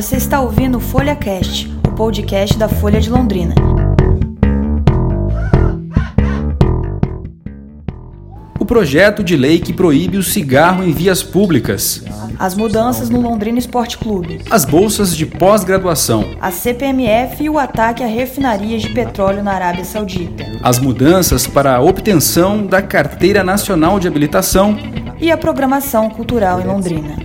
você está ouvindo o Folha Cast, o podcast da Folha de Londrina. O projeto de lei que proíbe o cigarro em vias públicas. As mudanças no Londrina Esporte Clube. As bolsas de pós-graduação. A CPMF e o ataque a refinarias de petróleo na Arábia Saudita. As mudanças para a obtenção da Carteira Nacional de Habilitação. E a programação cultural em Londrina.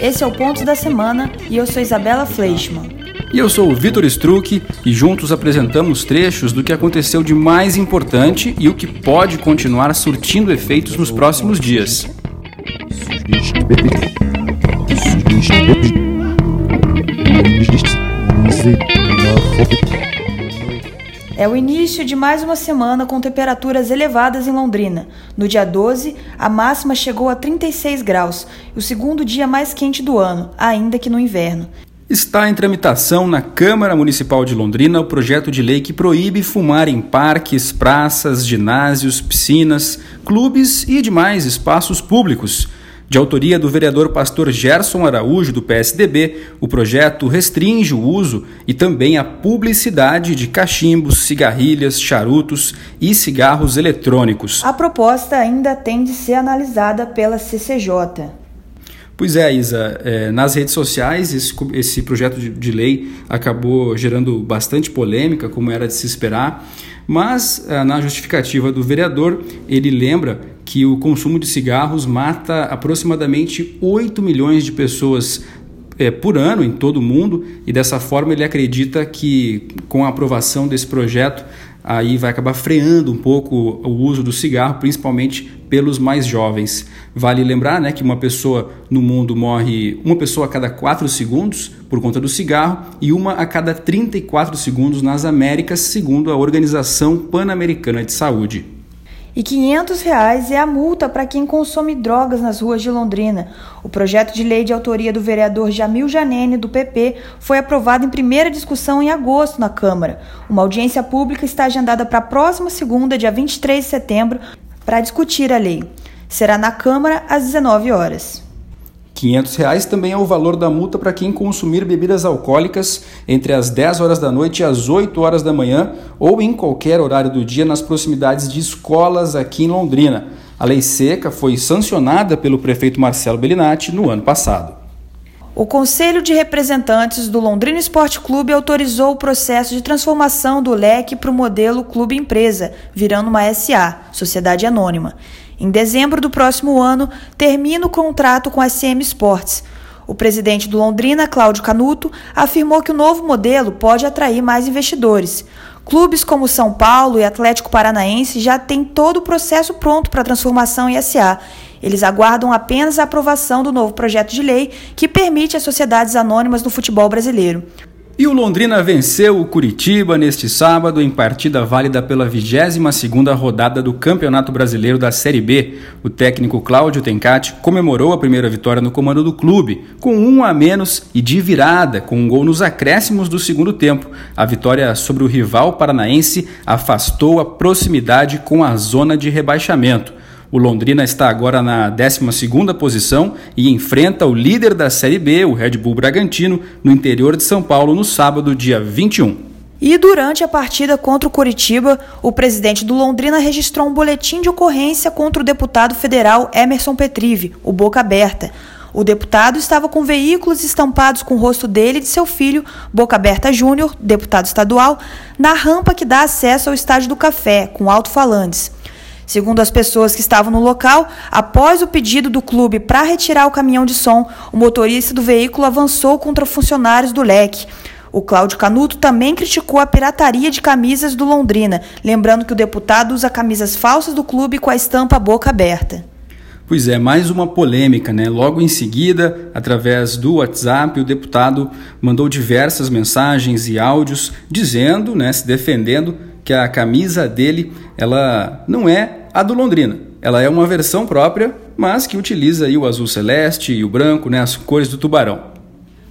Esse é o Pontos da Semana e eu sou Isabela Fleischmann. E eu sou o Vitor Struck e juntos apresentamos trechos do que aconteceu de mais importante e o que pode continuar surtindo efeitos nos próximos dias. É o início de mais uma semana com temperaturas elevadas em Londrina. No dia 12, a máxima chegou a 36 graus, o segundo dia mais quente do ano, ainda que no inverno. Está em tramitação na Câmara Municipal de Londrina o projeto de lei que proíbe fumar em parques, praças, ginásios, piscinas, clubes e demais espaços públicos. De autoria do vereador pastor Gerson Araújo, do PSDB, o projeto restringe o uso e também a publicidade de cachimbos, cigarrilhas, charutos e cigarros eletrônicos. A proposta ainda tem de ser analisada pela CCJ. Pois é, Isa, é, nas redes sociais esse, esse projeto de, de, lei acabou gerando bastante polêmica, como era de se esperar, mas é, na justificativa do vereador, ele lembra que o consumo de cigarros mata aproximadamente 8 milhões de pessoas é, por ano em todo o mundo e dessa forma ele acredita que com a aprovação desse projeto aí vai acabar freando um pouco o uso do cigarro, principalmente pelos mais jovens. Vale lembrar né, que uma pessoa no mundo morre uma pessoa a cada 4 segundos por conta do cigarro e uma a cada 34 segundos nas Américas, segundo a Organização Pan-Americana de Saúde. E 500 reais é a multa para quem consome drogas nas ruas de Londrina. O projeto de lei de autoria do vereador Jamil Janene, do PP, foi aprovado em primeira discussão em agosto na Câmara. Uma audiência pública está agendada para a próxima segunda, dia 23 de setembro, para discutir a lei. Será na Câmara às 19 horas. 500 reais também é o valor da multa para quem consumir bebidas alcoólicas entre as 10 horas da noite e as 8 horas da manhã ou em qualquer horário do dia nas proximidades de escolas aqui em Londrina. A lei seca foi sancionada pelo prefeito Marcelo Bellinati no ano passado. O Conselho de Representantes do Londrina Esporte Clube autorizou o processo de transformação do leque para o modelo Clube Empresa, virando uma SA, Sociedade Anônima. Em dezembro do próximo ano, termina o contrato com a SM Sports. O presidente do Londrina, Cláudio Canuto, afirmou que o novo modelo pode atrair mais investidores. Clubes como São Paulo e Atlético Paranaense já têm todo o processo pronto para a transformação em SA. Eles aguardam apenas a aprovação do novo projeto de lei que permite as sociedades anônimas no futebol brasileiro. E o Londrina venceu o Curitiba neste sábado em partida válida pela 22ª rodada do Campeonato Brasileiro da Série B. O técnico Cláudio Tencati comemorou a primeira vitória no comando do clube, com um a menos e de virada, com um gol nos acréscimos do segundo tempo. A vitória sobre o rival paranaense afastou a proximidade com a zona de rebaixamento. O Londrina está agora na 12ª posição e enfrenta o líder da Série B, o Red Bull Bragantino, no interior de São Paulo no sábado, dia 21. E durante a partida contra o Curitiba, o presidente do Londrina registrou um boletim de ocorrência contra o deputado federal Emerson Petrive, o Boca Aberta. O deputado estava com veículos estampados com o rosto dele e de seu filho, Boca Aberta Júnior, deputado estadual, na rampa que dá acesso ao estádio do Café, com alto-falantes. Segundo as pessoas que estavam no local, após o pedido do clube para retirar o caminhão de som, o motorista do veículo avançou contra funcionários do leque. O Cláudio Canuto também criticou a pirataria de camisas do Londrina, lembrando que o deputado usa camisas falsas do clube com a estampa boca aberta. Pois é, mais uma polêmica, né? Logo em seguida, através do WhatsApp, o deputado mandou diversas mensagens e áudios dizendo, né, se defendendo que a camisa dele ela não é a do Londrina. Ela é uma versão própria, mas que utiliza aí o azul celeste e o branco, né, as cores do tubarão.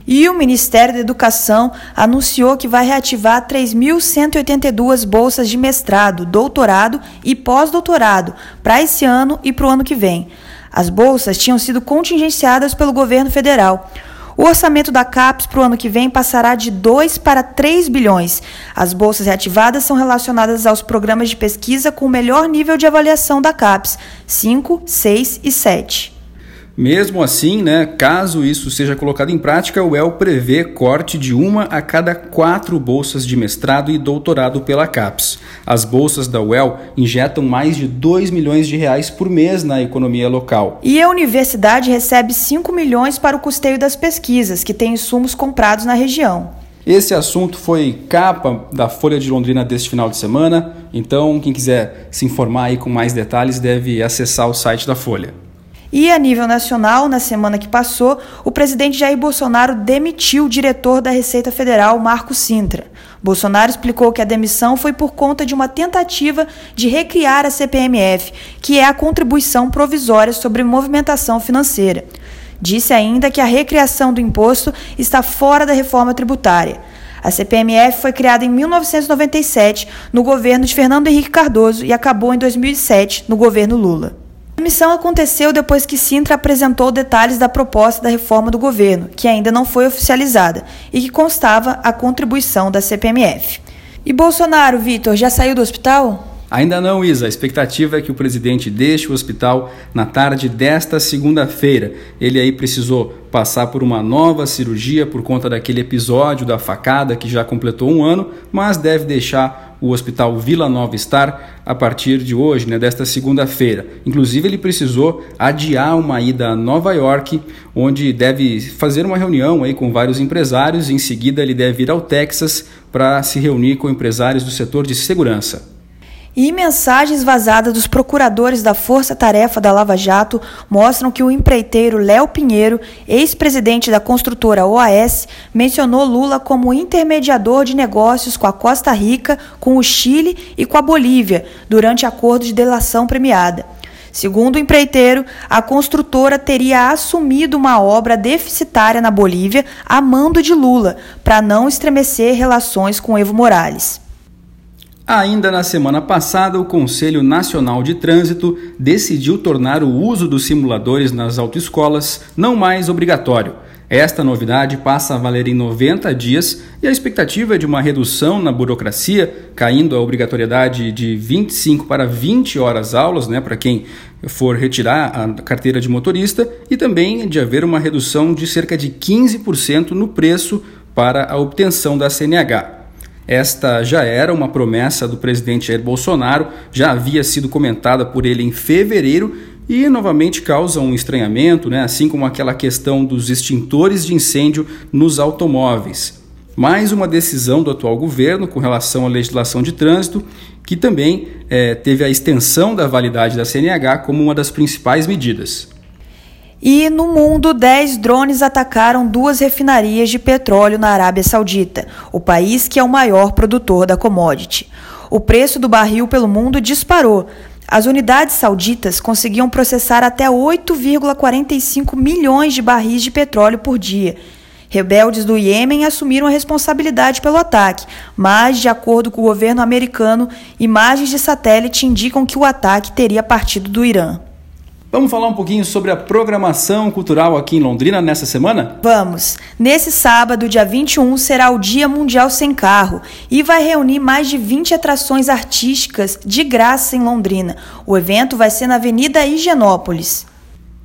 E o Ministério da Educação anunciou que vai reativar 3.182 bolsas de mestrado, doutorado e pós-doutorado para esse ano e para o ano que vem. As bolsas tinham sido contingenciadas pelo governo federal. O orçamento da CAPES para o ano que vem passará de 2 para 3 bilhões. As bolsas reativadas são relacionadas aos programas de pesquisa com o melhor nível de avaliação da CAPES, 5, 6 e 7. Mesmo assim, né, caso isso seja colocado em prática, o El prevê corte de uma a cada quatro bolsas de mestrado e doutorado pela CAPES. As bolsas da UEL injetam mais de 2 milhões de reais por mês na economia local. E a universidade recebe 5 milhões para o custeio das pesquisas, que tem insumos comprados na região. Esse assunto foi capa da Folha de Londrina deste final de semana, então quem quiser se informar aí com mais detalhes deve acessar o site da Folha. E a nível nacional, na semana que passou, o presidente Jair Bolsonaro demitiu o diretor da Receita Federal, Marco Sintra. Bolsonaro explicou que a demissão foi por conta de uma tentativa de recriar a CPMF, que é a contribuição provisória sobre movimentação financeira. Disse ainda que a recriação do imposto está fora da reforma tributária. A CPMF foi criada em 1997 no governo de Fernando Henrique Cardoso e acabou em 2007 no governo Lula. A missão aconteceu depois que Sintra apresentou detalhes da proposta da reforma do governo, que ainda não foi oficializada e que constava a contribuição da CPMF. E Bolsonaro, Vitor, já saiu do hospital? Ainda não, Isa. A expectativa é que o presidente deixe o hospital na tarde desta segunda-feira. Ele aí precisou passar por uma nova cirurgia por conta daquele episódio da facada que já completou um ano, mas deve deixar o Hospital Vila Nova Star a partir de hoje, né, desta segunda-feira. Inclusive, ele precisou adiar uma ida a Nova York, onde deve fazer uma reunião aí com vários empresários. Em seguida, ele deve ir ao Texas para se reunir com empresários do setor de segurança. E mensagens vazadas dos procuradores da Força Tarefa da Lava Jato mostram que o empreiteiro Léo Pinheiro, ex-presidente da construtora OAS, mencionou Lula como intermediador de negócios com a Costa Rica, com o Chile e com a Bolívia, durante acordo de delação premiada. Segundo o empreiteiro, a construtora teria assumido uma obra deficitária na Bolívia a mando de Lula, para não estremecer relações com Evo Morales. Ainda na semana passada, o Conselho Nacional de Trânsito decidiu tornar o uso dos simuladores nas autoescolas não mais obrigatório. Esta novidade passa a valer em 90 dias e a expectativa é de uma redução na burocracia, caindo a obrigatoriedade de 25 para 20 horas aulas, né, para quem for retirar a carteira de motorista, e também de haver uma redução de cerca de 15% no preço para a obtenção da CNH. Esta já era uma promessa do presidente Jair Bolsonaro, já havia sido comentada por ele em fevereiro e novamente causa um estranhamento, né? assim como aquela questão dos extintores de incêndio nos automóveis. Mais uma decisão do atual governo com relação à legislação de trânsito, que também é, teve a extensão da validade da CNH como uma das principais medidas. E no mundo, 10 drones atacaram duas refinarias de petróleo na Arábia Saudita, o país que é o maior produtor da commodity. O preço do barril pelo mundo disparou. As unidades sauditas conseguiam processar até 8,45 milhões de barris de petróleo por dia. Rebeldes do Iêmen assumiram a responsabilidade pelo ataque, mas, de acordo com o governo americano, imagens de satélite indicam que o ataque teria partido do Irã. Vamos falar um pouquinho sobre a programação cultural aqui em Londrina nessa semana? Vamos! Nesse sábado, dia 21, será o Dia Mundial Sem Carro e vai reunir mais de 20 atrações artísticas de graça em Londrina. O evento vai ser na Avenida Higienópolis.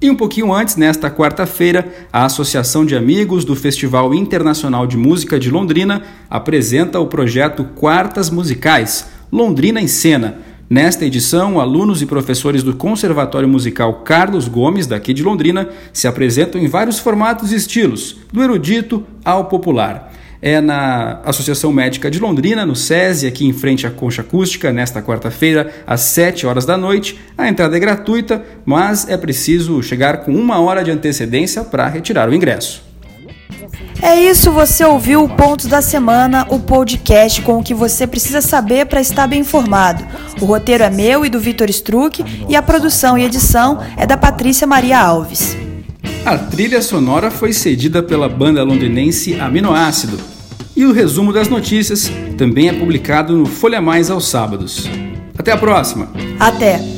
E um pouquinho antes, nesta quarta-feira, a Associação de Amigos do Festival Internacional de Música de Londrina apresenta o projeto Quartas Musicais Londrina em Cena Nesta edição, alunos e professores do Conservatório Musical Carlos Gomes, daqui de Londrina, se apresentam em vários formatos e estilos, do erudito ao popular. É na Associação Médica de Londrina, no SESI, aqui em frente à Concha Acústica, nesta quarta-feira, às 7 horas da noite. A entrada é gratuita, mas é preciso chegar com uma hora de antecedência para retirar o ingresso. É isso, você ouviu o Pontos da Semana, o podcast com o que você precisa saber para estar bem informado. O roteiro é meu e do Vitor Struck e a produção e edição é da Patrícia Maria Alves. A trilha sonora foi cedida pela banda londrinense Aminoácido. E o resumo das notícias também é publicado no Folha Mais aos sábados. Até a próxima! Até!